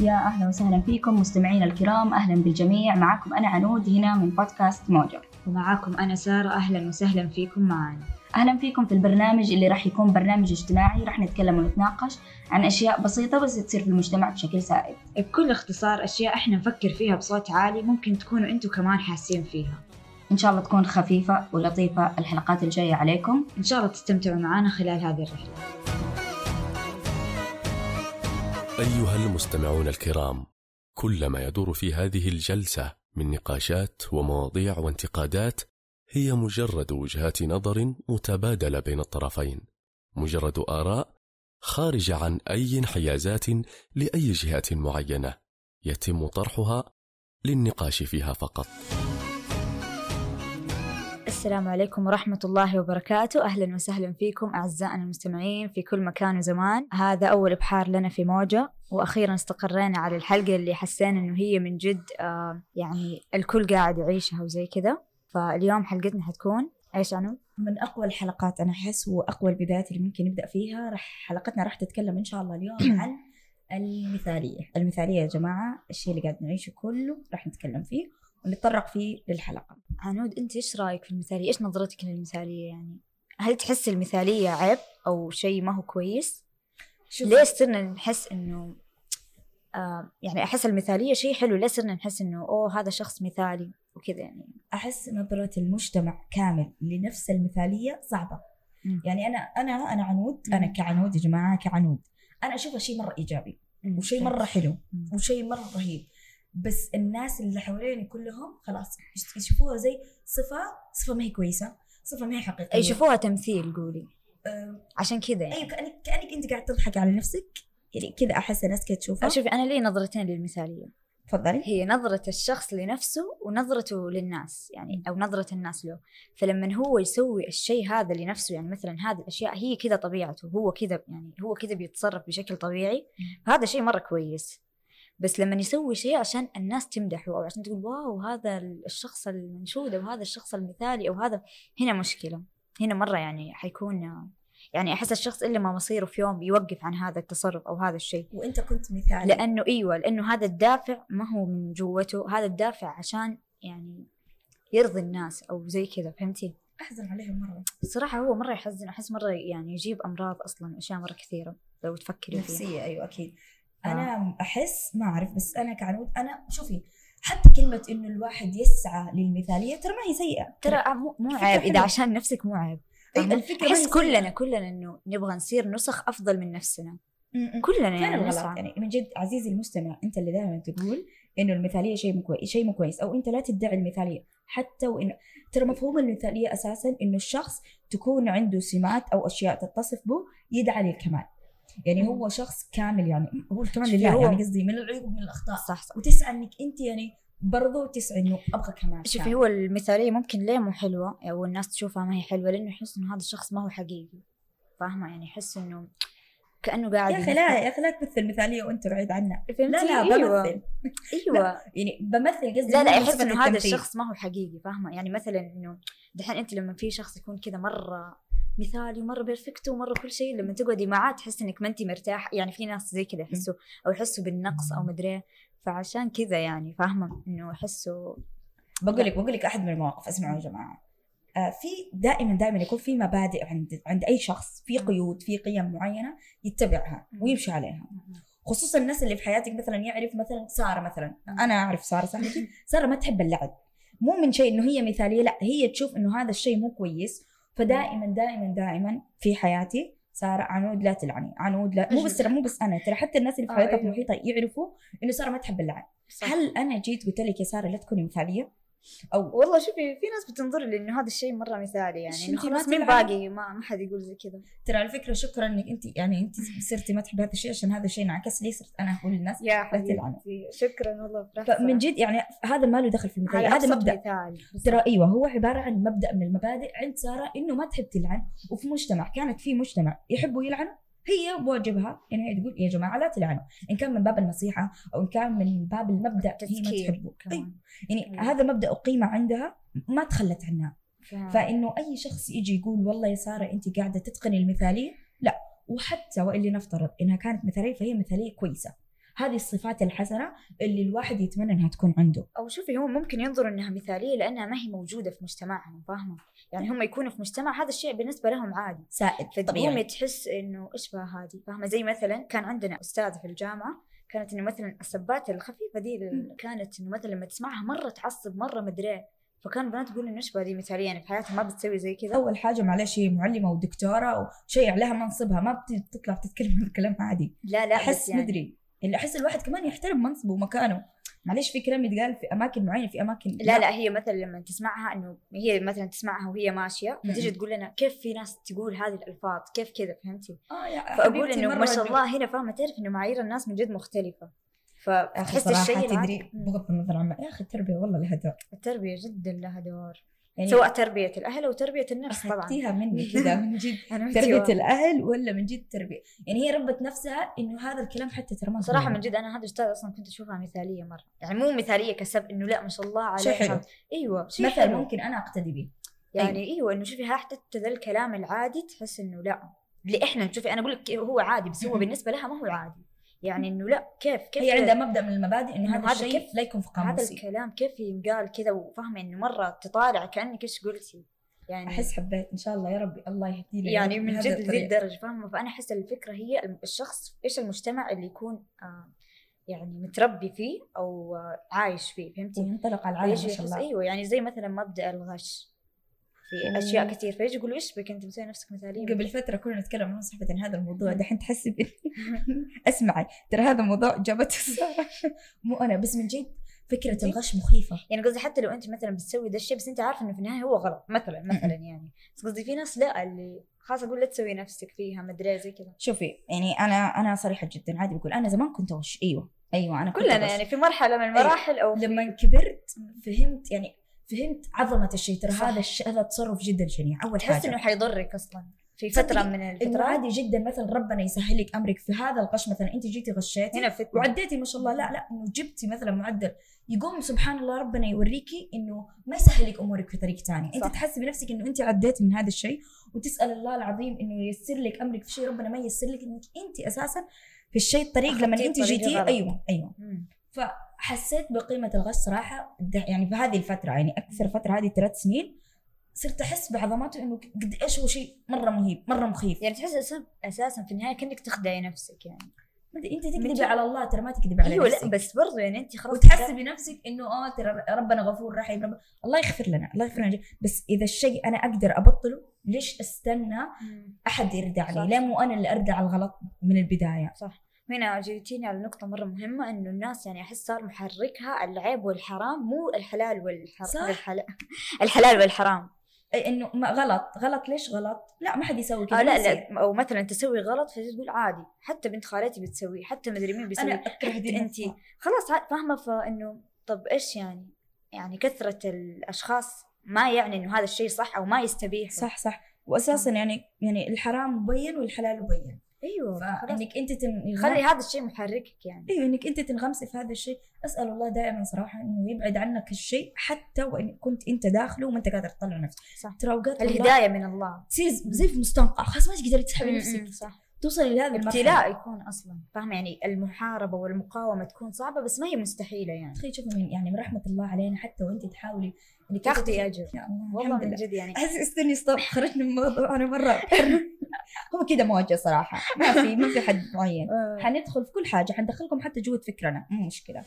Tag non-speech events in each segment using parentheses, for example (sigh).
يا أهلا وسهلا فيكم مستمعينا الكرام. أهلا بالجميع. معكم أنا عنود هنا من بودكاست موجة ومعاكم أنا سارة. أهلا وسهلا فيكم معنا أهلا فيكم في البرنامج اللي راح يكون برنامج اجتماعي. راح نتكلم ونتناقش عن أشياء بسيطة بس تصير في المجتمع بشكل سائد. بكل اختصار أشياء إحنا نفكر فيها بصوت عالي ممكن تكونوا أنتوا كمان حاسين فيها. إن شاء الله تكون خفيفة ولطيفة الحلقات الجاية عليكم. إن شاء الله تستمتعوا معنا خلال هذه الرحلة. أيها المستمعون الكرام كل ما يدور في هذه الجلسة من نقاشات ومواضيع وانتقادات هي مجرد وجهات نظر متبادلة بين الطرفين مجرد آراء خارجة عن أي انحيازات لأي جهة معينة يتم طرحها للنقاش فيها فقط. السلام عليكم ورحمة الله وبركاته. أهلا وسهلا فيكم أعزائنا المستمعين في كل مكان وزمان. هذا أول بحار لنا في موجة وأخيرا استقرينا على الحلقة اللي حسينا إنه هي من جد آه يعني الكل قاعد يعيشها وزي كذا. فاليوم حلقتنا حتكون إيش عنو؟ من أقوى الحلقات أنا أحس وأقوى البدايات اللي ممكن نبدأ فيها. رح حلقتنا راح تتكلم إن شاء الله اليوم (coughs) عن المثالية. المثالية يا جماعة الشيء اللي قاعد نعيشه كله راح نتكلم فيه. ونتطرق فيه للحلقة عنود أنت إيش رأيك في المثالية؟ إيش نظرتك للمثالية يعني؟ هل تحس المثالية عيب أو شيء ما هو كويس؟ ليه صرنا نحس إنه آه يعني أحس المثالية شيء حلو ليه صرنا نحس إنه أوه هذا شخص مثالي وكذا يعني أحس نظرة المجتمع كامل لنفس المثالية صعبة مم. يعني أنا أنا أنا عنود أنا مم. كعنود يا جماعة كعنود أنا أشوفها شيء مرة إيجابي. وشيء مرة حلو مم. وشيء مرة رهيب بس الناس اللي حواليني كلهم خلاص يشوفوها زي صفة صفة ما هي كويسة صفة ما هي حقيقية. يشوفوها تمثيل قولي. آه، عشان كذا يعني. أيوة كأنك كأنك أنت قاعد تضحك على نفسك. يعني كذا أحس الناس كذا تشوفها. شوفي أنا لي نظرتين للمثالية. تفضلي. هي نظرة الشخص لنفسه ونظرته للناس يعني أو نظرة الناس له. فلما هو يسوي الشيء هذا لنفسه يعني مثلا هذه الأشياء هي كذا طبيعته هو كذا يعني هو كذا بيتصرف بشكل طبيعي هذا شيء مرة كويس. بس لما يسوي شيء عشان الناس تمدحه أو عشان تقول واو هذا الشخص المنشود أو هذا الشخص المثالي أو هذا هنا مشكلة. هنا مرة يعني حيكون يعني أحس الشخص إلا ما مصيره في يوم يوقف عن هذا التصرف أو هذا الشيء. وأنت كنت مثالي. لأنه إيوه لأنه هذا الدافع ما هو من جوته هذا الدافع عشان يعني يرضي الناس أو زي كذا فهمتي؟ أحزن عليهم مرة. الصراحه هو مرة يحزن أحس مرة يعني يجيب أمراض أصلا أشياء مرة كثيرة لو تفكري فيها. نفسية أيوة أكيد. آه. أنا أحس ما أعرف بس أنا كعنود أنا شوفي حتى كلمة إنه الواحد يسعى للمثالية ترى ما هي سيئة ترى مو, مو فكرة عيب إذا. عشان نفسك مو عيب فاهمة؟ الفكرة أحس كلنا. كلنا إنه نبغى نصير نسخ أفضل من نفسنا. كلنا يعني نسعى يعني من جد عزيزي المستمع أنت اللي دائما تقول إنه المثالية شيء مو كويس شيء مو كويس أو أنت لا تدعي المثالية حتى وإن ترى مفهوم المثالية أساسا إنه الشخص تكون عنده سمات أو أشياء تتصف به يدعى للكمال يعني. هو شخص كامل يعني هو الكمال شوفي لله هو- يعني قصدي من العيوب ومن الأخطاء. صح صح. وتسعى إنك أنت يعني برضو تسعى إنه أبغى كمال شوفي. هو المثالية ممكن ليه مو حلوة أو الناس تشوفها ما هي حلوة لأنه يحس إنه هذا الشخص ما هو حقيقي. فاهمة؟ يعني يحس إنه كأنه قاعد يا أخي لا يا أخي لا تمثل مثالية وأنت بعيد عنها لا لا أيوة. بمثل أيوه. يعني بمثل قصدي لا لا يحس إنه هذا. الشخص ما هو حقيقي فاهمة؟ يعني مثلا إنه دحين أنت لما في شخص يكون كذا مرة مثالي مرة بيرفكت ومرة كل شيء. لما تقعدي معاه تحس إنك ما أنت مرتاح يعني في ناس زي كذا يحسوا أو يحسوا بالنقص أو مدري. فعشان كذا يعني فاهمة إنه يحسوا. بقول لك بقول لك أحد من المواقف. اسمعوا يا جماعة. آه، في دائما دائما يكون في مبادئ عند عند أي شخص. في قيود في قيم معينة يتبعها. ويمشي عليها. خصوصا الناس اللي في حياتك مثلا يعرف مثلا سارة مثلا. أنا أعرف سارة صاحبتي. سارة ما تحب اللعب. مو من شيء إنه هي مثالية. لا هي تشوف إنه هذا الشيء مو كويس. فدائما دائما دائما في حياتي سارة عنود لا تلعني عنود لا مو بس مو بس أنا ترى حتى الناس اللي في آه، حياتها في أيوة. محيطها يعرفوا إنه سارة ما تحب اللعب صح. هل أنا جيت قلت لك يا سارة لا تكوني مثالية أو والله شوفي في ناس بتنظر لي إنه هذا الشيء مرة مثالي يعني إنه خلاص مين؟ باقي؟ ما ما حد يقول زي كذا. ترى على فكرة شكرا إنك انت يعني انت صرتي ما تحبي هذا الشيء عشان هذا الشيء انعكس لي صرت أنا أقول للناس يا حبيبتي، شكرا والله فمن جد يعني هذا ما له دخل في المثاليه هذا مبدأ. ترى أيوه هو عبارة عن مبدأ من المبادئ عند سارة إنه ما تحب تلعن وفي مجتمع كانت في مجتمع يحبوا يلعنوا هي بواجبها يعني هي تقول يا جماعة لا تلعنوا. إن كان من باب النصيحة أو إن كان من باب المبدأ هي ما تحبه. كمان. يعني أيوة. هذا مبدأ وقيمه عندها ما تخلت عنها. فإنه أي شخص يجي يقول والله يا سارة أنت قاعدة تتقني المثالية؟ لا. وحتى واللي نفترض إنها كانت مثالية فهي مثالية كويسة. هذه الصفات الحسنة اللي الواحد يتمنى إنها تكون عنده. أو شوفي هم ممكن ينظروا إنها مثالية لأنها ما هي موجودة في مجتمعهم فاهمة؟ يعني هم يكونوا في مجتمع هذا الشيء بالنسبة لهم عادي. سائد طبيعي. تحس إنه إيش بها هذه؟ فاهمة؟ زي مثلا كان عندنا استاذه في الجامعة كانت إنه مثلا السبات الخفيفة دي كانت إنه مثلا لما تسمعها مرة تعصب مرة مدري إيه. فكان البنات يقولوا إنه إيش دي مثالية؟ يعني في حياتها ما بتسوي زي كذا. أول حاجة معلش هي معلمة ودكتورة وشيء عليها منصبها ما بتطلع بتتكلم هذا الكلام عادي لا لا أحس يعني مدري. اللي أحس الواحد كمان يحترم منصبه ومكانه. معلش في كلام يتقال في أماكن معينة في أماكن لا لا. هي مثلا لما تسمعها إنه هي مثلا تسمعها وهي ماشية م-م. فتيجي تقول لنا كيف في ناس تقول هذه الألفاظ؟ كيف كذا؟ فهمتي؟ آه يا فأقول إنه ما شاء الله هنا فاهمة تعرف إنه معايير الناس من جد مختلفة. فتحس صراحة الشيء تدري بغض النظر عن يا أخي التربية والله لها دور. التربية جدا لها دور. يعني سواء تربية الأهل أو تربية النفس طبعا. اخذتيها مني (laughs) كذا من جد. تربية. الأهل ولا من جد تربية؟ يعني هي ربت نفسها إنه هذا الكلام حتى ترى ما صراحة. من جد أنا هذا الأستاذ أصلا كنت أشوفها مثالية مرة. يعني مو مثالية كسب إنه لا ما شاء الله عليها شيء حلو. أيوه شيء مثلا حلو. ممكن أنا أقتدي به يعني أيوه. إنه شوفي حتى ذا الكلام العادي تحس إنه لا. اللي إحنا شوفي أنا أقول لك هو عادي بس هو. بالنسبة لها ما هو عادي. يعني إنه لا كيف كيف هي؟ عندها مبدأ من المبادئ إنه هذا هذا الشيء كيف- لا يكون في هذا قاموسي الكلام كيف ينقال كذا وفاهمة إنه مرة تطالع كأنك إيش قلتي يعني أحس حبيت إن شاء الله يا ربي الله يهدي لي يعني من جد لذي. الدرجة فاهمة فأنا أحس الفكرة هي الشخص إيش المجتمع اللي يكون آه يعني متربي فيه أو آه عايش فيه فهمتي؟ وينطلق على العالم ما شاء الله أيوه يعني زي مثلا مبدأ الغش في. أشياء كثير. فيجي يقولوا إيش بك؟ أنت مسوي نفسك مثالية. قبل فترة كنا نتكلم عن صحبة عن هذا الموضوع. دحين تحسي (laughs) أسمعي. ترى هذا الموضوع جابته سارة مو أنا بس من جد فكرة الغش مخيفة. يعني قصدي حتى لو أنت مثلا بتسوي ده الشيء بس أنت عارفه إنه في النهاية هو غلط مثلا مثلا يعني. بس قصدي في ناس لا اللي خلاص أقول لا تسوي نفسك فيها مدري إيه زي كذا. شوفي يعني أنا أنا صريحة جدا عادي بقول أنا زمان كنت غش أيوه أيوه أنا كلنا. يعني في مرحلة من المراحل أو في- لما كبرت فهمت يعني فهمت عظمة الشيء. ترى. هذا الشيء هذا تصرف جدا شنيع. أول تحس حاجة. إنه حيضرك أصلا في فترة من الفترات عادي جدا. مثلا ربنا يسهل لك أمرك في هذا الغش مثلا أنت جيتي غشيتي هنا وعديتي ما شاء الله. لا لا إنه جبتي مثلا معدل. يقوم سبحان الله ربنا يوريكي إنه ما يسهل لك أمورك في طريق ثاني أنت. تحسي بنفسك إنه أنت عديتي من هذا الشيء. وتسأل الله العظيم إنه ييسر لك أمرك في شيء. ربنا ما ييسر لك إنك أنت أساسا في الشيء الطريق لما أنت جيتي. أيوه أيوه. مم. فحسيت بقيمة الغش صراحة يعني في هذه الفترة يعني أكثر فترة هذه ثلاث سنين صرت أحس بعظمته إنه قد إيش هو شيء مرة مهيب مرة مخيف. يعني تحس أساسا في النهاية كأنك تخدعي نفسك يعني. أنت تكذبي. على الله ترى ما تكذبي على أيوه نفسك. لا بس برضو يعني أنت خلاص وتحسبي نفسك إنه آه ترى ربنا غفور رحيم رب... الله يغفر لنا الله يغفر لنا بس إذا الشيء أنا أقدر أبطله ليش أستنى. أحد يردع. لي ليه مو أنا اللي اردع الغلط من البداية. صح. هنا جيتيني على نقطة مرة مهمة إنه الناس يعني أحس صار محركها العيب والحرام مو الحلال والحرام صح. الحلال الحلال والحرام. إنه ما غلط غلط ليش غلط؟ لا ما حد يسوي كذا آه لا. لا. أو مثلا تسوي غلط فتجي تقول عادي حتى بنت خالتي بتسويه حتى مدري مين بيسوي. أنا أكره دي النقطة. خلاص فاهمة؟ فإنه طب إيش يعني؟ يعني كثرة الأشخاص ما يعني إنه هذا الشيء صح أو ما يستبيح صح صح. واساسا يعني يعني الحرام مبين والحلال مبين. أيوه خلاص. فانك أنت تن... خلي هذا الشيء محركك يعني. أيوه إنك أنت تنغمسي في هذا الشيء. أسأل الله دائما صراحة إنه يبعد عنك الشيء حتى وإن كنت أنت داخله وما أنت قادر تطلع نفسك. صح. ترى أوقات والله الهداية من الله. تصير زي في مستنقع. خلاص ما تقدري تسحبي نفسك. صح. توصلي لهذه المرحلة. ابتلاء يكون أصلا فاهمه يعني المحاربة والمقاومة تكون صعبة بس ما هي مستحيلة يعني. تخيل شوفي من يعني من رحمة الله علينا حتى وأنت تحاولي إنك تاخذي أجر. الله والله من جد يعني. احس استني ستوب خرجنا من الموضوع أنا مرة هو كذا موجه صراحة. ما في ما في حد معين. حندخل في كل حاجة حندخلكم حتى جوة فكرنا مو مشكلة.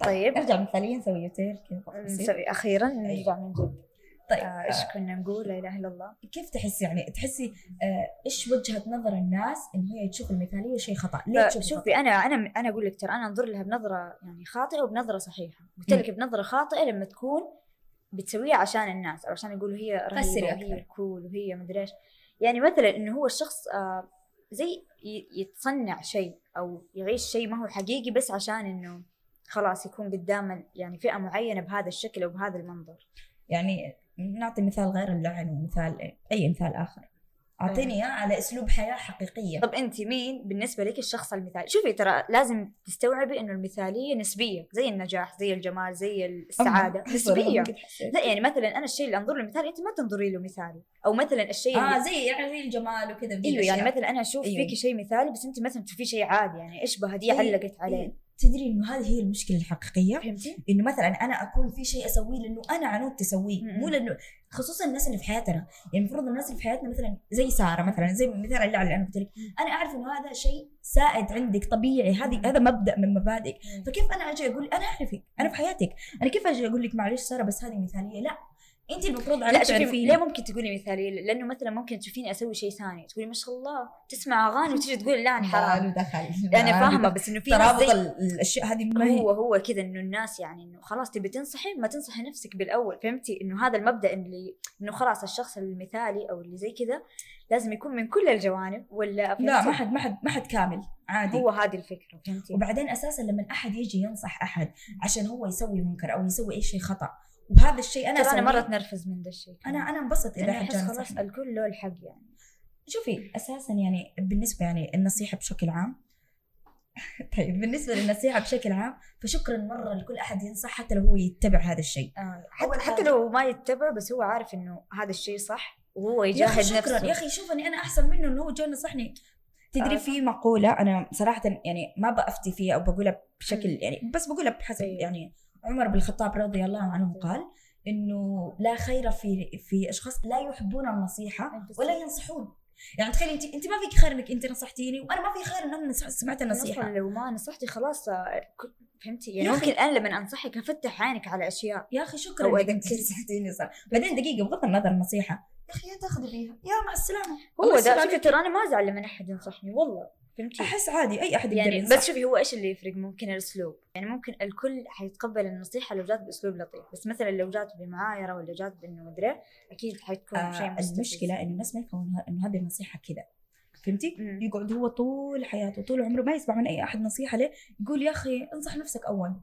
طيب. أرجع مثاليا نسوي يوتير كذا. نسوي أخيرا نرجع من جد. طيب آه، إيش كنا نقول؟ لا إله إلا الله. كيف تحسي يعني؟ تحسي آه، إيش وجهة نظر الناس إن هي تشوف المثالية شيء خطأ؟ ليه تشوف شوفي أنا أنا أنا أقول لك ترى أنا أنظر لها بنظرة يعني خاطئة وبنظرة صحيحة. قلت لك بنظرة خاطئة لما تكون بتسويها عشان الناس أو عشان يقولوا هي رهيبة. وهي كول وهي مدري إيش. يعني مثلا إنه هو الشخص آه زي يتصنع شيء أو يعيش شيء ما هو حقيقي بس عشان إنه خلاص يكون قدام يعني فئة معينة بهذا الشكل أو بهذا المنظر. يعني نعطي مثال غير اللعن ومثال أي مثال آخر. أعطيني إياه على أسلوب حياة حقيقية. طب أنت مين بالنسبة لك الشخص المثالي؟ شوفي ترى لازم تستوعبي إنه المثالية نسبية زي النجاح زي الجمال زي السعادة نسبية. لا يعني مثلا أنا الشيء اللي أنظر له مثالي أنت ما تنظري له مثالي. أو مثلا الشيء آه زي يعني زي الجمال وكذا إيوه يعني. مثلا أنا أشوف أيوة. فيكي شيء مثالي بس أنت مثلا تشوفيه شيء عادي يعني إيش بها دي إيه، علقت عليه؟ إيه. تدري إنه هذه هي المشكلة الحقيقية؟ فهمتي؟ إنه مثلا أنا أكون في شيء أسويه لأنه أنا عنود تسويه. مو لأنه خصوصا الناس اللي في حياتنا. يعني المفروض الناس اللي في حياتنا مثلا زي سارة مثلا زي مثال اللي أنا قلت لك أنا أعرف إنه هذا شيء سائد عندك طبيعي. هذه. هذا مبدأ من مبادئك. فكيف أنا أجي أقول أنا أعرفك؟ أنا في حياتك. أنا كيف أجي أقول لك معلش سارة بس هذه مثالية؟ لا. انت المفروض لا على شوفي تعرفيني ليه ممكن تقولي مثالي لأنه مثلا ممكن تشوفيني أسوي شيء ثاني. تقولي ما شاء الله تسمع أغاني وتجي تقول لا أنا (laughs) حرام. دخل. يعني فاهمة بس إنه في ترابط الأشياء هذه ما هو هو كذا إنه الناس يعني إنه خلاص تبي تنصحي ما تنصحي نفسك بالأول. فهمتي؟ إنه هذا المبدأ اللي إنه خلاص الشخص المثالي أو اللي زي كذا لازم يكون من كل الجوانب ولا لا؟ ما حد ما حد ما حد كامل. عادي. هو هذه الفكرة فهمتي؟ وبعدين أساسا لما أحد يجي ينصح أحد عشان هو يسوي منكر أو يسوي أي شيء خطأ وهذا الشيء أنا أنا مره تنرفز من ذا الشيء أنا أنا انبسط إذا حد جاء خلاص. الكل له الحق يعني شوفي أساسا يعني بالنسبة يعني النصيحة بشكل عام (laughs) طيب بالنسبة للنصيحة بشكل عام فشكرا مرة لكل أحد ينصح حتى لو هو يتبع هذا الشيء آه حتى, حتى. لو ما يتبع بس هو عارف إنه هذا الشيء صح وهو يجاهد أخي شكرا نفسه يا أخي شوف اني أنا أحسن منه إنه هو جاي نصحني تدري آه. في مقولة أنا صراحة يعني ما بفتي فيها أو بقولها بشكل. يعني بس بقولها بحسب أيوة. يعني عمر بن الخطاب رضي الله عنه قال إنه لا خير في في أشخاص لا يحبون النصيحة ولا ينصحون. يعني تخيلي أنت أنت ما فيك خير إنك أنت نصحتيني وأنا ما في خير ان أنا نصح- سمعت النصيحة. لو ما نصحتي خلاص آه، فهمتي؟ يعني. ممكن أنا لما أنصحك أفتح عينك على أشياء. يا أخي شكرا أو إنك. نصحتيني صح. بعدين دقيقة بغض النظر النصيحه يا أخي يا تاخذي فيها. يا مع السلامة. هو ده شوفي. ترى أنا ما أزعل لما أحد ينصحني والله. فهمتي أحس عادي أي أحد يقدر يعني ينصح. بس شوفي هو إيش اللي يفرق ممكن الأسلوب يعني ممكن الكل حيتقبل النصيحة لو جات بأسلوب لطيف بس مثلا لو جات بمعايرة ولا جات بانه مدري أكيد حتكون شيء آه مستفز المشكلة انه الناس ما يفهمون إنه هذه النصيحة كذا فهمتي؟ مم. يقعد هو طول حياته طول عمره ما يسمع من أي أحد نصيحة ليه؟ يقول يا أخي انصح نفسك أول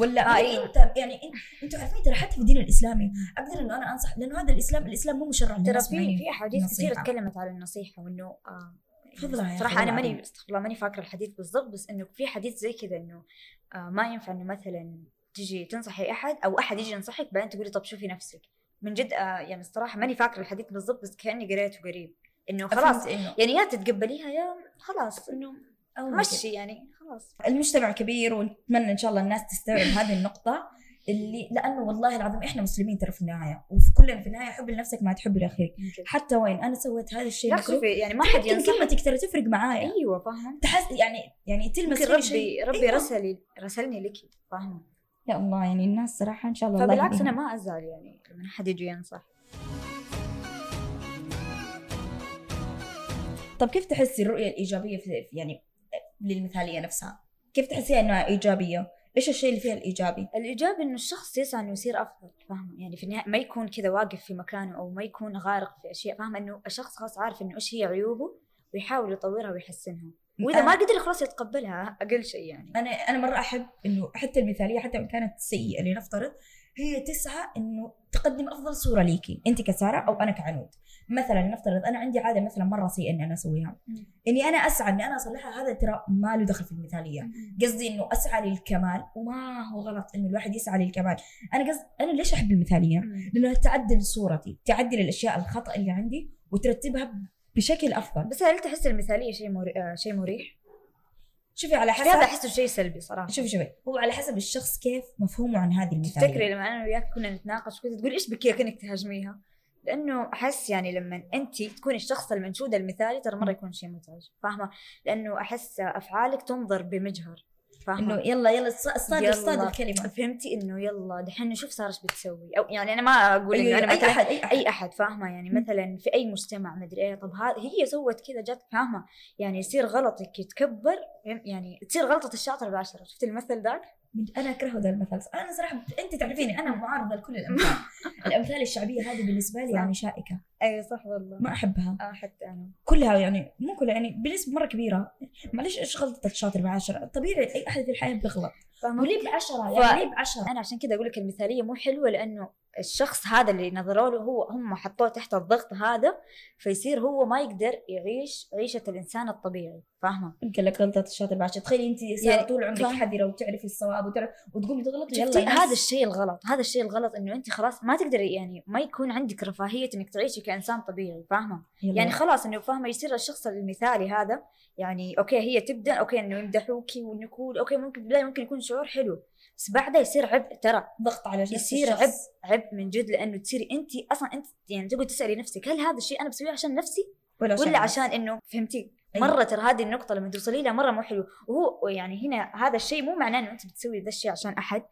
ولا آه، آه إيه. انت يعني إن- أنتوا عارفين ترى حتى في الدين الإسلامي أقدر إنه أنا أنصح لأنه هذا الإسلام الإسلام مو مشرع ترى في في أحاديث كثير. تكلمت على النصيحة وإنه آه صراحة أنا ماني. استغفر الله ماني فاكرة الحديث بالضبط بس إنه في حديث زي كذا إنه آه ما ينفع إنه مثلا تجي تنصحي أحد أو أحد يجي ينصحك بعدين تقولي طب شوفي نفسك. من جد آه يعني الصراحه ماني فاكرة الحديث بالضبط بس كأني قريته قريب. إنه خلاص يعني يا تتقبليها يا خلاص إنه مشي يعني خلاص. المجتمع كبير ونتمنى إن شاء الله الناس تستوعب هذه النقطة. اللي لأنه والله العظيم إحنا مسلمين ترى في النهاية وفي كلنا في النهاية حب لنفسك ما تحب لأخيك. حتى وين أنا سويت هذا الشيء مكروه يعني ما حد ينصحك. كلمتك ترى تفرق معايا. أيوه فاهمة؟ تحس يعني يعني تلمس فيني شيء ربي ربي أيوة. رسلي رسلني لك فاهمة؟ يا الله يعني الناس صراحة إن شاء الله فبالعكس أنا. ما أزعل يعني لما أحد يجي ينصح. طب كيف تحسي الرؤية الإيجابية في في- يعني للمثالية نفسها؟ كيف تحسيها إنها إيجابية؟ إيش الشيء اللي فيها الإيجابي؟ الإيجابي إنه الشخص يسعى إنه يصير أفضل فاهمه يعني في النهاية ما يكون كذا واقف في مكانه أو ما يكون غارق في أشياء فاهمه إنه الشخص خلاص عارف إنه إيش هي عيوبه ويحاول يطورها ويحسنها. وإذا ما قدر خلاص يتقبلها أقل شيء يعني. أنا أنا مرة أحب إنه حتى المثالية حتى وان كانت سيئة لنفترض هي تسعى إنه تقدم أفضل صورة ليكي أنت كسارة أو أنا كعنود. مثلا نفترض أنا عندي عادة مثلا مرة سيئه إني أنا أسويها. إني أنا أسعى إني أنا أصلحها هذا ترى ما له دخل في المثالية. قصدي إنه أسعى للكمال وما هو غلط إنه الواحد يسعى للكمال. أنا قصدي أنا ليش أحب المثالية؟ مم. لأنها تعدل صورتي تعدل الأشياء الخطأ اللي عندي وترتبها بشكل أفضل. بس هل تحس المثالية شيء مري... آه شيء مريح؟ شوفي على في هذا حسب أحسه شيء سلبي صراحة شوفي شوفي هو على حسب الشخص كيف مفهومه عن هذه المثالية تفتكري لما أنا وياك كنا نتناقش كنت تقول إيش بك كأنك تهاجميها؟ لأنه أحس يعني لما أنت تكوني الشخص المنشود المثالي ترى مرة يكون شيء مزعج فاهمة؟ لأنه أحس أفعالك تنظر بمجهر فاهمة؟ إنه يلا يلا الص- اصطاد يلا. اصطاد الكلمة فهمتي إنه يلا دحين نشوف سارة إيش بتسوي أو يعني أنا ما أقول أيوة أنا أي مثلا أحد أي أحد أي أحد فاهمة يعني. مثلا في أي مجتمع مدري إيه طب هذه هي سوت كذا جت فاهمة يعني يصير غلطك يتكبر يعني تصير غلطة الشاطر بعشرة شفت المثل ذاك؟ أنا اكره ذا المثل. أنا صراحة أنت تعرفيني أنا معارضة لكل الأمثال. (laughs) الأمثال الشعبية هذه بالنسبة لي. يعني شائكة. أي صح والله. ما أحبها. آه حتى أنا. كلها يعني مو كلها يعني بنسبه مرة كبيرة. معلش إيش غلطة الشاطر بعشرة طبيعي أي أحد في الحياة بيغلط؟ وليه بعشرة؟ ف- يعني ليه بعشرة؟ أنا عشان كذا أقول لك المثالية مو حلوة لأنه الشخص هذا اللي نظروا له هو هم حطوه تحت الضغط هذا فيصير هو ما يقدر يعيش عيشة الإنسان الطبيعي فاهمة؟ يمكن لك غلطة الشاطر بعد تخيلي انت يعني طول عمرك. حذرة وتعرفي الصواب وتعرف وتقومي تغلطي يلا هذا الشيء الغلط هذا الشيء الغلط إنه انت خلاص ما تقدري يعني ما يكون عندك رفاهية إنك تعيشي كإنسان طبيعي فاهمة؟ يعني خلاص إنه فاهمة يصير الشخص المثالي هذا يعني okay هي تبدأ okay إنه يمدحوكي والنقول okay ممكن بالبدايه ممكن يكون شعور حلو بس بعدها يصير عبء ترى ضغط على نفس يصير الشخص. عبء عبء من جد لأنه تصيري انت أصلا انت يعني تقعد تسألي نفسك هل هذا الشيء أنا بسويه عشان نفسي؟ ولا عشان ولا عشان إنه فهمتي؟ أيوة. مرة ترى هذه النقطة لما توصلي لها مرة مو حلو. وهو يعني هنا هذا الشيء مو معناه إنه أنت بتسوي ذا الشيء عشان أحد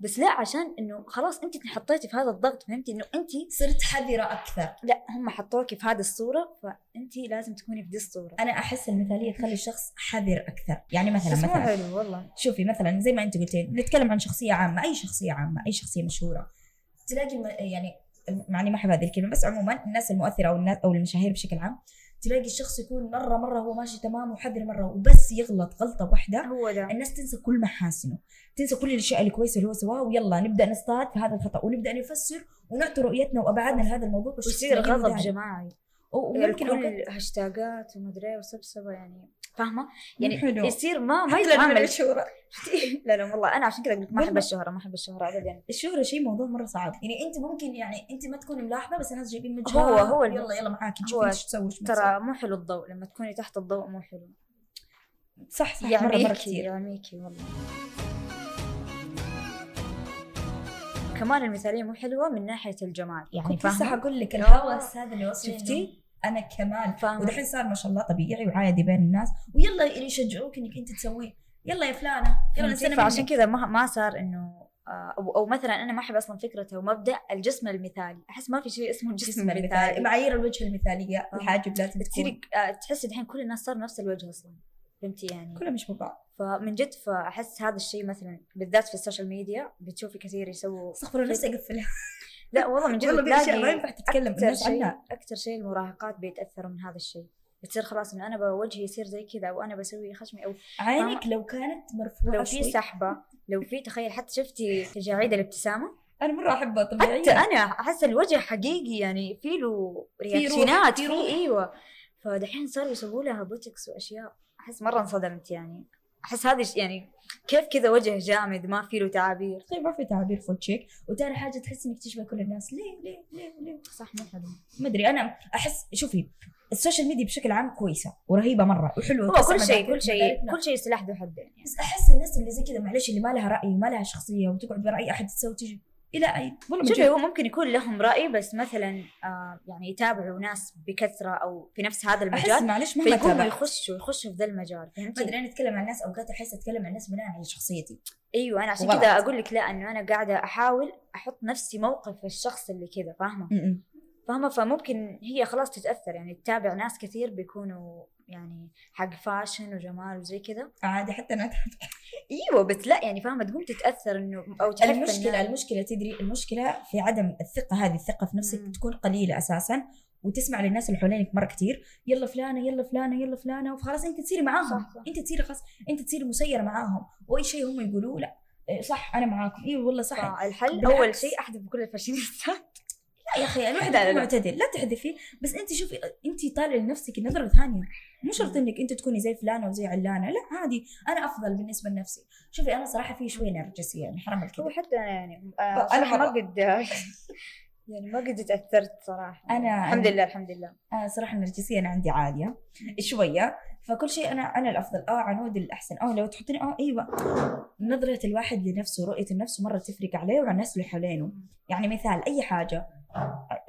بس لا عشان إنه خلاص أنت انحطيتي في هذا الضغط فهمتي؟ إنه أنت صرت حذرة أكثر. لا هم حطوكي في هذه الصورة فأنت لازم تكوني في دي الصورة. أنا أحس المثالية تخلي الشخص حذر أكثر. يعني مثلا بس مو مثلا حلو والله. شوفي مثلا زي ما أنت قلتي نتكلم عن شخصية عامة أي شخصية عامة أي شخصية مشهورة. تلاقي. يعني معني ما أحب هذه الكلمة بس عموما الناس المؤثرة أو الناس أو المشاهير بشكل عام تلاقي الشخص يكون مرة مرة هو ماشي تمام وحذر مرة وبس يغلط غلطة واحدة. هو ده. الناس تنسى كل محاسنه تنسى كل الأشياء الكويسة اللي هو سواها ويلا نبدأ نصطاد في هذا الخطأ ونبدأ نفسر ونعطي رؤيتنا وأبعادنا لهذا الموضوع. ويصير غضب. جماعي. وممكن هاشتاجات ومدري وسبسبة يعني. فاهمة؟ يعني حلو. يصير ما ما يتعامل. الشهرة. (laughs) لا لا والله. أنا عشان كذا أقول لك ما أحب. الشهرة ما أحب الشهرة ابدا. الشهرة شيء موضوع مرة صعب. يعني أنت ممكن يعني أنت ما تكوني ملاحظة بس الناس جايبين من هو- هو يلا يلا معاكي شوفي إيش تسوي. ترى مو حلو الضوء. لما تكوني تحت الضوء مو حلو. صح صح. مرة مرة يعميكي كثير. يعميكي والله. كمان المثالية مو حلوة من ناحية الجمال. يعني كنت لسه حقول لك. الهوس هذا اللي وصل شفتي؟ أنا كمان. فاهمة. ودحين صار ما شاء الله طبيعي وعادي بين الناس. ويلا يشجعوك إنك أنت تسويه يلا يا فلانة. يلا؟ نستنى فعشان. كذا ما ما صار إنه آه، أو أو مثلا أنا ما أحب أصلا فكرة أو مبدأ الجسم المثالي. أحس ما في شيء اسمه الجسم جسم المثالي. المثالي. معايير الوجه المثالية آه. الحاجب لازم تصيري آه، تحسي الحين كل الناس صار نفس الوجه أصلا. فهمتي يعني؟ كلهم يشبه بعض. فمن جد فأحس هذا الشيء مثلا بالذات في ال social media بتشوفي كثير يسووا استغفر الله نفسي أقفلها. لا والله من جد والله ما ينفع تتكلم الناس شيء عنها أكثر شيء المراهقات بيتأثروا من هذا الشيء. بتصير خلاص انه أنا بوجهي يصير زي كذا أو أنا بسوي خشمي أو عينك لو كانت مرفوعة لو في سحبة لو في تخيل حتى شفتي تجاعيد الابتسامة؟ أنا مرة أحبها طبيعية. حتى أنا أحس الوجه حقيقي يعني في له reaction ات في. إيوه. فدحين صاروا يسووا لها بوتكس وأشياء أحس مرة انصدمت يعني. أحس هذه ش- يعني كيف كذا وجه جامد ما في له تعابير. طيب ما في تعابير full cheek وتاني حاجة تحس إنك تشبه كل الناس. ليه؟ ليه؟ ليه؟ ليه؟ صح مو حلو ما أدري. أنا أحس شوفي السوشيال ميديا بشكل عام كويسة ورهيبة مرة وحلوة هو كل شيء كل شيء. كل شيء سلاح ذو حدين. يعني بس أحس الناس اللي زي كذا معلش اللي ما لها رأي وما لها شخصية وتقعد برأي أحد تسوي تجي إلى اي والله من شوفي. هو ممكن يكون لهم رأي بس مثلا آه يعني يتابعوا ناس بكثرة أو في نفس هذا أحس المجال معلش مهما فيقوموا يخشوا يخشوا في ذا المجال ما فهمتي؟ أدري أنا أتكلم عن الناس اوقات أحس أتكلم عن الناس بناء على شخصيتي أيوه أنا عشان. كذا أقول لك لا إنه أنا قاعدة أحاول أحط نفسي موقف الشخص اللي كذا فاهمة. فاهمة فممكن هي خلاص تتأثر يعني تتابع ناس كثير بيكونوا يعني حق fashion وجمال وزي كذا عادي حتى أنا إيوه بس لا يعني فاهمة تقوم تتأثر إنه أو المشكلة الناس. المشكلة تدري المشكلة في عدم الثقة هذه الثقة في نفسك مم. تكون قليلة أساسا وتسمع للناس اللي حوالينك مرة كثير يلا فلانة يلا فلانة يلا فلانة وخلاص أنت تصيري معاهم صح، صح. أنت تصيري خلاص أنت تصيري مسيرة معاهم وأي شيء هم يقولوه لا إيه صح أنا معاكم أيوه والله صح بالعكس. أول شيء أحذف بكل الفاشينيستات (laughs) يا أخي الواحد لا، لا، لا. معتدل لا تحذفي بس انت شوفي انت طالعي لنفسك نظرة ثانية. مو شرط إنك انت تكوني زي فلانه وزي علانة لا عادي. أنا أفضل بالنسبة لنفسي. شوفي أنا صراحة في شوية نرجسية يعني حرام هو الكذب حتى أنا يعني آه، صراحة ما قد (laughs) يعني ما قد تأثرت صراحة. أنا- الحمد لله الحمد لله. أنا صراحة النرجسيه أنا عندي عاليه شوية. فكل شيء أنا أنا الأفضل. آه عنود الأحسن. آه لو تحطني آه أيوه. نظرة الواحد لنفسه رؤية النفس مرة تفرق عليه وعلى الناس اللي حوالينه. يعني مثال أي حاجة.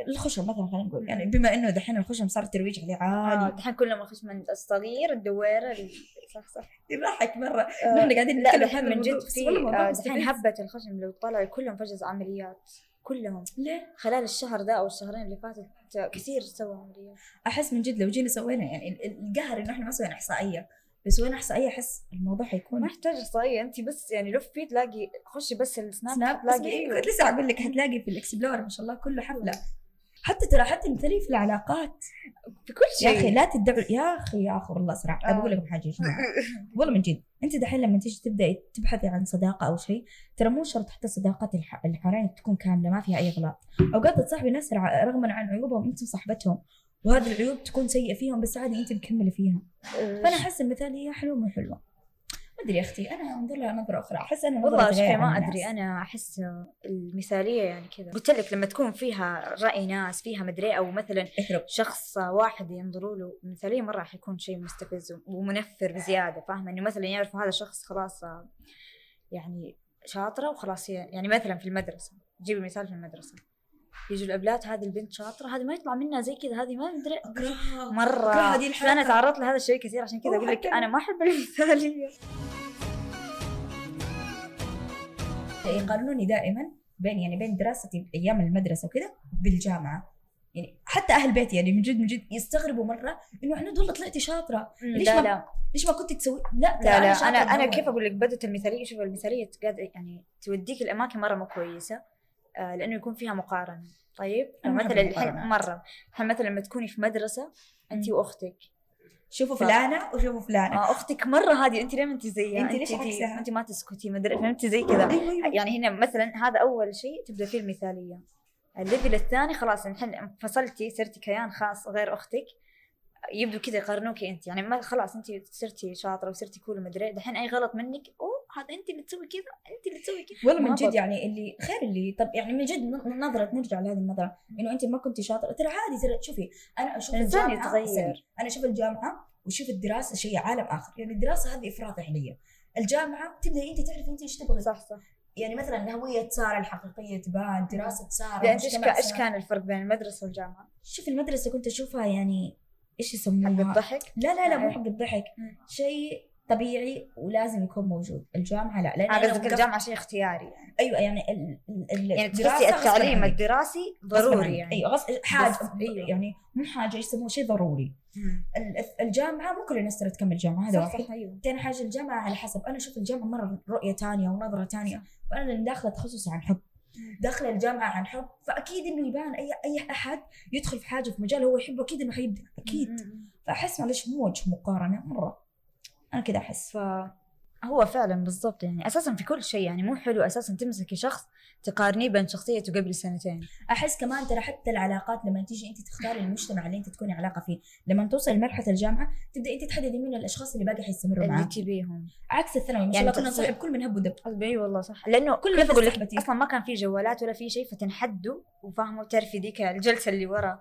الخشم مثلا خلينا نقول يعني بما إنه دحين الخشم صار الترويج عليه آه عالي دحين كل ما خشم الصغير الدويره ال- صح صح. يضحك مرة. آه، نحن قاعدين لا نتكلم دحين من جد في آه، دحين. هبه الخشم لو طلعوا كلهم فجأة عمليات كلهم. ليه؟ خلال الشهر ده أو الشهرين اللي فاتت آه، كثير سووا عمليات. أحس من جد لو جينا سوينا يعني ال- ال- القهر انه إحنا ما سوينا إحصائية لو سوينا احصائيه أحس الموضوع ما حيكون يحتاج إحصائية. أنت بس يعني لفي تلاقي، خشي بس السناب سناب تلاقي كنت لسه أقول لك حتلاقي في ال explore ما شاء الله كله حفلة. حتى ترى حتى مثلي في العلاقات. في كل يا شيء أخي لا تدعوا يا أخي يا أخي والله صراحة. آه. بقول لكم حاجة يا جماعة. (laughs) والله من جد أنت دحين لما تيجي تبداي تبحثي عن صداقة أو شيء ترى مو شرط حتى صداقات الح- الحوالين تكون كاملة ما فيها أي غلط. أوقات تصاحبي ناس رغما عن عيوبهم انت صاحبتهم. وهذه العيوب تكون سيئة فيهم بس عادي أنت مكملة فيها. فأنا أحس المثاليه حلوة مو حلوة. ما أدري يا أختي أنا انظر لها نظره أخرى أحس أنا والله شوفي ما أدري. أنا أحس المثالية يعني كذا. قلت لك لما تكون فيها رأي ناس فيها مدري أو مثلا اهرب. شخص واحد ينظروا له المثالية مرة راح يكون شيء مستفز ومنفر بزيادة فاهمة؟ إنه مثلا يعرف هذا الشخص خلاص يعني شاطرة وخلاص يعني مثلا في المدرسة. جيبي مثال في المدرسة. يجوا الأبلات هذه البنت شاطرة هذه ما يطلع منها زي كذا هذه ما أدري. مرة. هذه الحركة. أنا تعرضت لهذا الشيء كثير عشان كذا أقول لك أنا ما أحب المثاليه يقارنوني دائما بين يعني بين دراستي أيام المدرسة وكذا بالجامعة. يعني حتى أهل بيتي يعني من جد من جد يستغربوا مرة إنه عنود والله طلعتي شاطرة. ليش لا ما لا. ليش ما كنت تسوي؟ لا لا لا أنا أنا أول. كيف أقول لك؟ بدت المثالية شوف المثالية قاعدة يعني توديك الأماكن مرة مو كويسة. لأنه يكون فيها مقارنة. طيب؟ مثلا الحين. مرة الحين مثلا لما تكوني في مدرسة انت وأختك؟ شوفوا ف- فلانة وشوفوا فلانة. آه أختك مرة هذه انت ليه ما انت زيها أنت ليش عكسها؟ انت ما تسكتي ما أدري فهمتي زي كذا. أيوه أيوه. يعني هنا مثلا هذا أول شيء تبدأ فيه المثالية. ال level الثاني خلاص الحين انفصلتي صرتي كيان خاص غير أختك يبدو كذا يقارنوكي انت يعني ما خلاص انت صرتي شاطرة وصرتي cool مدري دحين أي غلط منك هذا انت اللي تسوي كذا انت اللي تسوي كذا. والله من جد يعني اللي خير اللي طب يعني من جد ن- نظرة نرجع لهذه النظرة. إنه انت ما كنتي شاطرة ترى عادي ترى شوفي أنا أشوف يتغير. استني، أنا أشوف الجامعة وأشوف الدراسة شيء عالم آخر. يعني الدراسة هذه إفراط عليا الجامعة تبدأي انت تعرفي انت إيش تبغي. صح صح. يعني مثلا هوية سارة الحقيقية تبان دراسة سارة انت إيش إيش. كان الفرق بين المدرسة والجامعة؟ شوف المدرسة كنت أشوفها يعني إيش حق يسموها الضحك؟ لا لا لا مو إيه. حق الضحك. شيء طبيعي ولازم يكون موجود. الجامعة لا لأن آه، قصدك وقفت- الجامعة شيء اختياري يعني. أيوه يعني ال... ال... يعني تحسي التعليم. الدراسي ضروري. يعني. أيوه غص... حاجة أيوة. يعني مو حاجة يسموه شيء ضروري. الجامعة مو كل الناس ترى تكمل جامعة هذا واحد أيوه. ثاني حاجة الجامعة على حسب. أنا أشوف الجامعة مرة رؤية تانية ونظرة تانية وأنا اللي داخلة تخصصي عن حب. داخلة الجامعة عن حب فأكيد إنه يبان اي أي أحد يدخل في حاجة في مجال هو يحبه أكيد إنه حيبدع أكيد. فأحس معلش مو وجه مقارنة مرة. أنا كذا أحس. فهو فعلا بالضبط يعني أساسا في كل شيء يعني مو حلو أساسا تمسكي شخص تقارنيه بين شخصيته قبل سنتين. أحس كمان ترى حتى العلاقات لما تيجي أنت تختاري المجتمع اللي أنت تكوني علاقة فيه لما توصل لمرحلة الجامعة تبدا أنت تحددي مين الأشخاص اللي باقي حيستمروا اللي معاك. تبيهم. عكس الثانوي ما شاء يعني الله كنا نصاحب كل من هب ودب. اي والله صح. لأنه كل كيف أقول لك. أصلا ما كان في جوالات ولا في شيء فتنحدوا وفاهموا تعرفي ذيك الجلسة اللي ورا.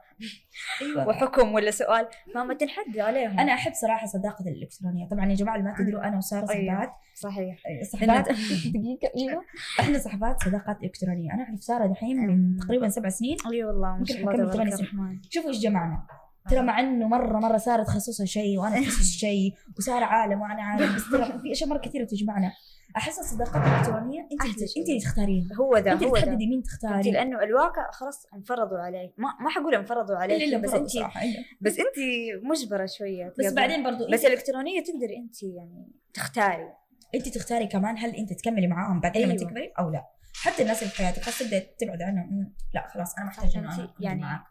أيوه. وحكم ولا سؤال. فاهمة تنحدوا عليهم. أنا أحب صراحة صداقة الإلكترونية. طبعا يا جماعة اللي ما تدروا أنا وسارة أيوة. صحيح. صحبات (laughs) دقيقة إيوه. إحنا صحبات صداقات إلكترونية. أنا أعرف سارة دحين من. تقريبا سبع سنين. أي والله ما شاء الله سنين. شوفوا إيش جمعنا. ترى مع إنه مرة مرة سارة تخصصها شيء وأنا تخصص (laughs) شيء وسارة عالم وأنا عالم. بس ترى في أشياء مرة كثيرة تجمعنا. أحس الصداقات الالكترونيه أنت. أنت اللي تختاريها هو ده أنت هو اللي تحددي مين تختاري. لأنه الواقع خلاص انفرضوا عليك ما ما حقول انفرضوا عليك بس انت. بس أنت مجبرة شوية. بس. بعدين برضو بس الالكترونيه تقدري أنت يعني تختاري. انت تختاري كمان هل انت تكملي معاهم بعدين لما أيوة. تكبري أو لا حتى الناس اللي في حياتك خلاص تبدا تبعد عنهم لا خلاص أنا محتاجة إنه أنا؟ أكون يعني- معاك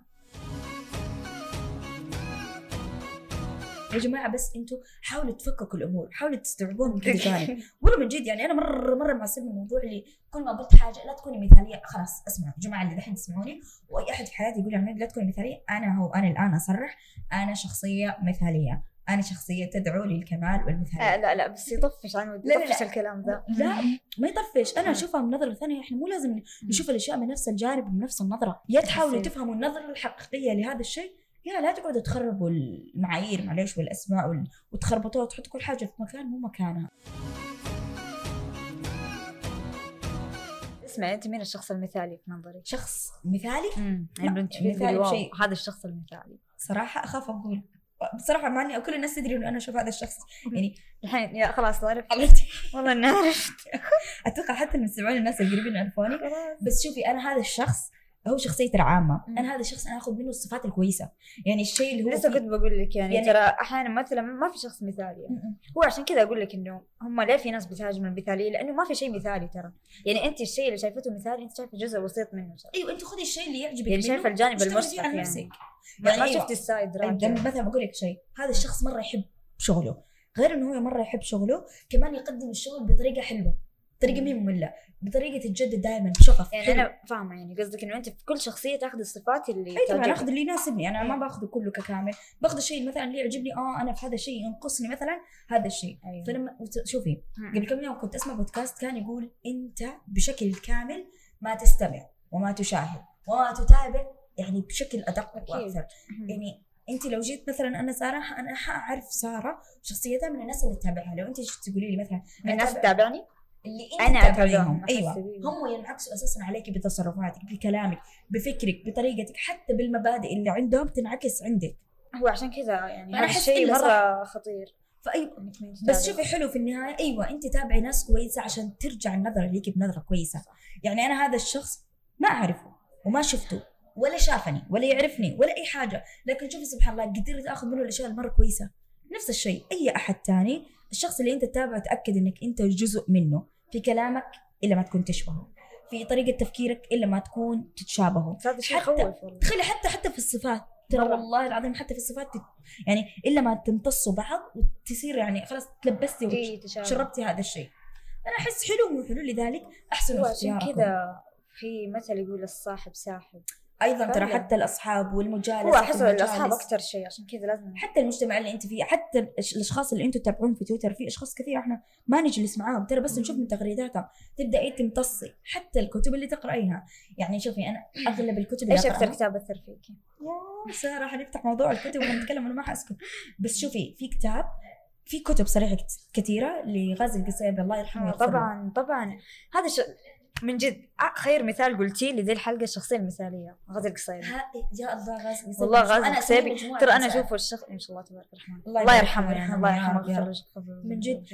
يا جماعة بس أنتم حاولوا تفككوا الأمور حاولوا تستوعبوها من كل جانب (laughs) والله من جد يعني أنا مره مرة معصبني الموضوع اللي كل ما قلت حاجة لا تكوني مثالية خلاص اسمعوا يا جماعة اللي دحين تسمعوني وأي أحد في حياتي يقول لا تكوني مثالية أنا هو أنا الآن أصرح أنا شخصية مثالية أنا شخصية تدعو للكمال والمثالية آه لا لا بس يطفش عن لا، لا، يطفش لا. الكلام ذا لا ما يطفش أنا. أشوفها من نظرة ثانية إحنا مو لازم نشوف الأشياء من نفس الجانب ومن نفس النظرة يا تحاولوا. تفهموا النظرة الحقيقية لهذا الشيء يا لا تقعدوا تخربوا المعايير معليش والأسماء وال- وتخربطوها وتحطوا كل حاجة في مكان مو مكانها اسمع أنت مين الشخص المثالي في نظرك؟ شخص مثالي امم يعني مثالي واو شيء. هذا الشخص المثالي صراحة أخاف أقول بصراحة مع إني كل الناس تدري إنه أنا أشوف هذا الشخص. يعني الحين يا خلاص عرفت. عرفتي (laughs) والله إني عرفت. (laughs) أتوقع حتى المستمعين الناس القريبين يعرفوني بس شوفي أنا هذا الشخص هو شخصية مم. أنا هذا الشخص أنا آخذ منه الصفات الكويسة، يعني الشيء اللي هو لسه كنت بقول لك يعني, يعني- ترى أحيانا مثلا ما في شخص مثالي يعني. هو عشان كذا أقول لك إنه هم ليه في ناس بتهاجم المثاليه لأنه ما في شيء مثالي ترى. يعني أنت الشيء اللي شايفته مثالي أنت شايفه جزء بسيط منه. ترى أيوه أنت خذي الشيء اللي يعجبك يعني شايفه الجانب على يعني. نفسك. ما, يعني ما أيوة. شفت السايد مثلا بقول لك شيء هذا الشخص مرة يحب شغله. غير إنه هو مرة يحب شغله كمان يقدم الشغل بطريقة حلوة. بطريقة مين مملة بطريقة تتجدد دائما بشغف يعني حلو. أنا فاهمة يعني قصدك إنه أنت في كل شخصية تأخذ الصفات اللي أي طبعا. أخذ اللي يناسبني أنا ما باخذه كله ككامل باخذ الشيء مثلا اللي يعجبني آه أنا في هذا الشيء ينقصني مثلا هذا الشيء أيوة. فلما شوفي. قبل كم يوم كنت أسمع بودكاست كان يقول أنت بشكل كامل ما تستمع وما تشاهد وما تتابع يعني بشكل أدق. وأكثر. يعني أنت لو جيت مثلا أنا سارة أنا حاعرف سارة شخصيتها من الناس اللي تتابعها لو أنت جيت تقولي لي مثلا من الناس تتابعني اللي انت أتابعهم، أيوه. هم ينعكسوا أساسا عليك بتصرفاتك بكلامك بفكرك بطريقتك حتى بالمبادئ اللي عندهم تنعكس عندك. هو عشان كذا يعني هذا الشيء. مرة خطير. فأيوة. بس. شوفي حلو في النهاية. أيوه أنت تابعي ناس كويسة عشان ترجع النظرة ليكي بنظرة كويسة. يعني أنا هذا الشخص ما أعرفه وما شفته ولا شافني ولا يعرفني ولا أي حاجة. لكن شوفي سبحان الله قدرت آخذ منه الأشياء المرة كويسة. نفس الشيء. أي أحد تاني الشخص اللي أنت تتابعه تأكد إنك أنت جزء منه. في كلامك إلا ما تكون تشبهه. في طريقة تفكيرك إلا ما تكون تتشابهه. هذا حتى- تخيلي حتى حتى في الصفات. ترى. والله العظيم حتى في الصفات تت... يعني إلا ما تمتصوا بعض وتصير يعني خلاص تلبستي في تشابه. شربتي هذا الشيء. أنا أحس حلو مو حلو لذلك. أحسن اختياركم. كذا في مثل يقول الصاحب ساحب. أيضا ترى فعلا. حتى الأصحاب والمجالس هو احس الأصحاب أكثر شيء عشان كذا لازم حتى المجتمع اللي أنت فيه حتى الأشخاص اللي أنتم تتابعون في تويتر في أشخاص كثير إحنا ما نجلس معاهم ترى بس نشوف من تغريداتهم تبداي تمتصي حتى الكتب اللي تقرأيها يعني شوفي أنا أغلب الكتب اللي إيش أكثر كتاب أثر فيك؟ يا سارة حنفتح موضوع الكتب ونتكلم أنا ما حأسكت بس شوفي في كتاب في كتب صريحة كثيرة لغازي القصيبي الله يرحمه آه،. طبعا طبعا هذا. من جد. آه، خير مثال قلتيه لذي الحلقة الشخصية المثالية. غازي القصيبي يا الله غازي القصيبي والله غازي القصيبي ترى أنا. أشوفه الشخص ما شاء الله تبارك الرحمن. الله يرحمه يعني. الله يرحمه. من جد.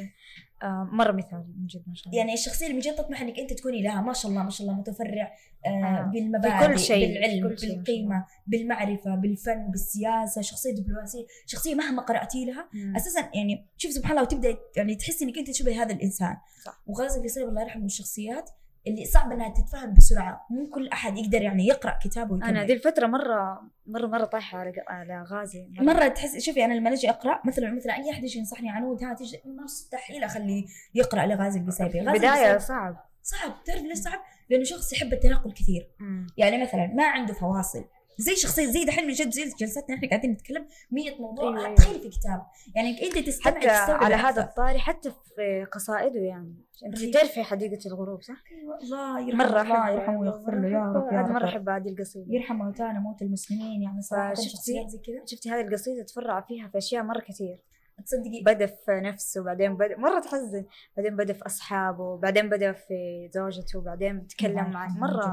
آه مرة مثالي من جد ما شاء الله. يعني الشخصية اللي من جد تطمح إنك أنت تكوني لها. ما شاء الله ما شاء الله متفرع آه آه. بالمبادئ في كل شيء، بالعلم كل شيء بالقيمة بالمعرفة بالفن بالسياسة. شخصية دبلوماسية. شخصية مهما قرأتي لها مم. أساسا يعني شوف سبحان الله وتبدأ يعني تحسي إنك أنت تشبه هذا الإنسان. صح. وغازي القصيبي الله يرحمه من الشخصيات. اللي صعب إنها تتفهم بسرعة. مو كل أحد يقدر يعني يقرأ كتابه ويكمل. أنا دي الفترة مرة مرة مرة طايحة على على غازي. مرة تحس شوفي أنا لما أجي أقرأ مثلا مثلا أي أحد يجي ينصحني عنود ها تيجي مستحيل أخليه يقرأ لغازي القصيبي. غازي البدايه صعب. صعب تعرف ليش صعب؟ لأنه شخص يحب التنقل كثير. مم. يعني مثلا ما عنده فواصل. زي شخصية زي دحين من جد زي جلستنا إحنا قاعدين نتكلم 100 موضوع أيوة، أيوة. تخيلي في كتاب يعني أنت تستمع حتى على. هذا الطاري حتى في قصائده يعني أنت. تعرفي حديقة الغروب صح؟ أيوة، الله يرحمه مرة الله يرحمه ويغفر له يا رب يا هذه مرة رب أحب هذه القصيدة يرحم موتانا موت المسلمين يعني صراحة؟ شخصيات زي كذا شفتي هذه القصيدة تفرع فيها في أشياء مرة كثير تصدقي بدأ في نفسه بعدين بدأ مرة تحزن بعدين بدأ في أصحابه بعدين بدأ في زوجته بعدين تكلم الله عن مرة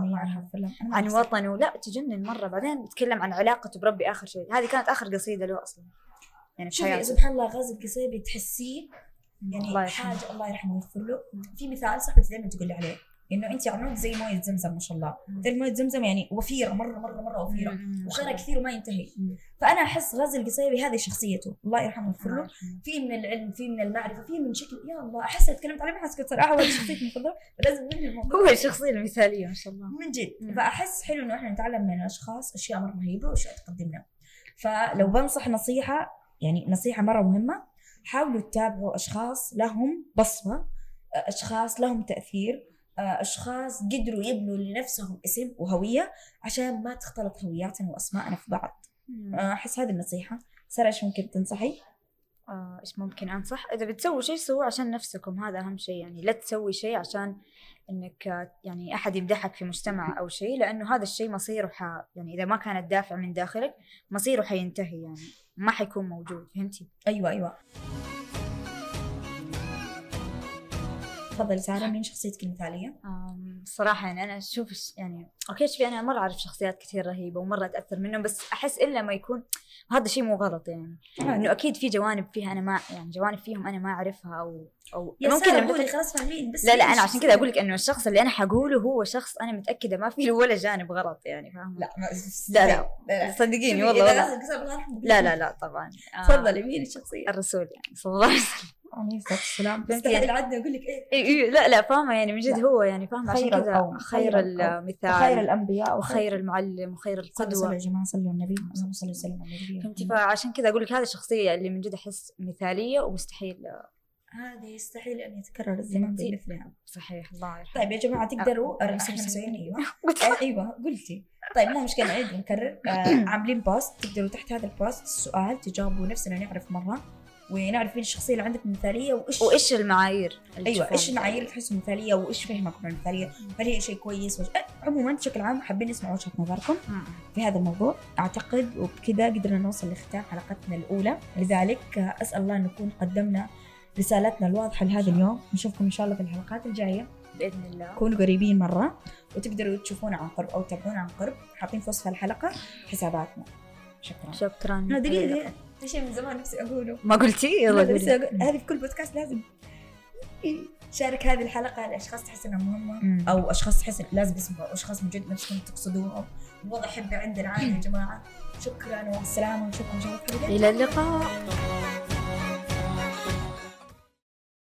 عن وطنه. لا تجنن مرة بعدين تكلم عن علاقته بربي آخر شيء. هذه كانت آخر قصيدة له أصلا. يعني في شوفي سبحان الله غازي القصيبي تحسيه الله يعني يرحمه. حاجة الله يرحمه ويغفر له. في مثال صاحبتي دائما تقول لي عليه. إنه انت عنود زي موية زمزم ما شاء الله. تعرف موية زمزم يعني وفيرة مرة مرة مرة وفيرة. وخيرها كثير وما ينتهي. فأنا أحس غازي القصيبي هذه شخصيته. الله يرحمه ويغفر له. في من العلم في من المعرفة في من شكل. يا الله أحس تكلمت عليه ما حسكت صراحة هو شخصيتي المفضلة. لازم ننهي الموضوع. هو الشخصية المثالية ما شاء الله. من جد. فأحس حلو إنه إحنا نتعلم من الأشخاص أشياء مرة رهيبه وأشياء تقدمنا. فلو بنصح نصيحة يعني نصيحة مرة مهمة حاولوا تتابعوا أشخاص لهم بصمة أشخاص لهم تأثير. أشخاص قدروا يبنوا لنفسهم اسم وهوية عشان ما تختلط هوياتنا واسماءنا في بعض. أحس هذه النصيحة. سارة إيش ممكن تنصحي؟ آه، إيش ممكن أنصح؟ إذا بتسووا شيء سووه عشان نفسكم هذا أهم شيء. يعني لا تسوي شيء عشان إنك آه، يعني أحد يمدحك في مجتمع (laughs) أو شيء لأنه هذا الشيء مصيره ح... يعني إذا ما كان الدافع من داخلك مصيره حينتهي يعني ما حيكون موجود. فهمتي؟ أيوه أيوه. تفضلي سارة مين شخصيتك المثالية؟ آم، صراحة يعني أنا أشوف الش- يعني أوكي شوفي أنا مرة أعرف شخصيات كثير رهيبة ومرة أتأثر منهم بس أحس إلا ما يكون هذا شيء مو غلط يعني. إنه أكيد في جوانب فيها أنا ما يعني جوانب فيهم أنا ما أعرفها أو أو يا ممكن لما قولي خلاص فاهمين بس لا لا أنا عشان كذا؟ أقول لك إنه الشخص اللي أنا حقوله هو شخص أنا متأكدة ما في له ولا جانب غلط يعني فاهمة؟ لا لا لا. لا صدقيني والله لا لا لا طبعا. آه، تفضلي مين الشخصية؟ الرسول يعني صلى الله عليه وسلم. عليه الصلاه والسلام بس فهمتي يعني؟ أقول لك إيه إيه لا لا فاهمة يعني من جد. هو يعني فاهمة عشان كذا خير المثال خير الأنبياء وخير المعلم وخير صلوا صلوا يا جماعة صلوا على النبي اللهم صل وسلم على النبي. فهمتي؟ فعشان كذا أقول لك هذه الشخصية اللي من جد أحس مثالية ومستحيل. هذه يستحيل أن يتكرر الزمان؟ بمثلها. صحيح الله يرحمه. طيب يا جماعة تقدروا؟ مسويين أيوه. (laughs) آه، أيوه قلتي. طيب مو مشكلة نعيد ونكرر آه (coughs) عاملين post تقدروا تحت هذا ال post السؤال تجاوبوا نفسنا نعرف مرة. ونعرف مين الشخصية اللي عندك مثالية وايش وإيش المعايير اللي أيوه إيش المعايير اللي تحسوا مثالية وإيش فهمكم عن المثالية؟ هل هي شيء كويس؟ وش... أه، عموما بشكل عام حابين نسمع وجهة نظركم. في هذا الموضوع. أعتقد وبكذا قدرنا نوصل لختام حلقتنا الأولى. لذلك آه، أسأل الله أن نكون قدمنا رسالتنا الواضحة لهذا اليوم. نشوفكم إن شاء الله في الحلقات الجاية. بإذن الله. كونوا قريبين مرة وتقدروا تشوفونا عن قرب أو تتابعونا عن قرب. حاطين في وصف الحلقة حساباتنا. شكرا. شكرا. في شيء من زمان نفسي أقوله. ما قلتي؟ يلا قولي. هذه في كل بودكاست لازم شارك هذه الحلقة لأشخاص تحس إنها مهمة مم. أو أشخاص تحس لازم يسمعوا أشخاص من جد نفسكم تقصدوهم وضع حبة عندنا عادي يا جماعة. شكرا الله في الحلقة إلى اللقاء.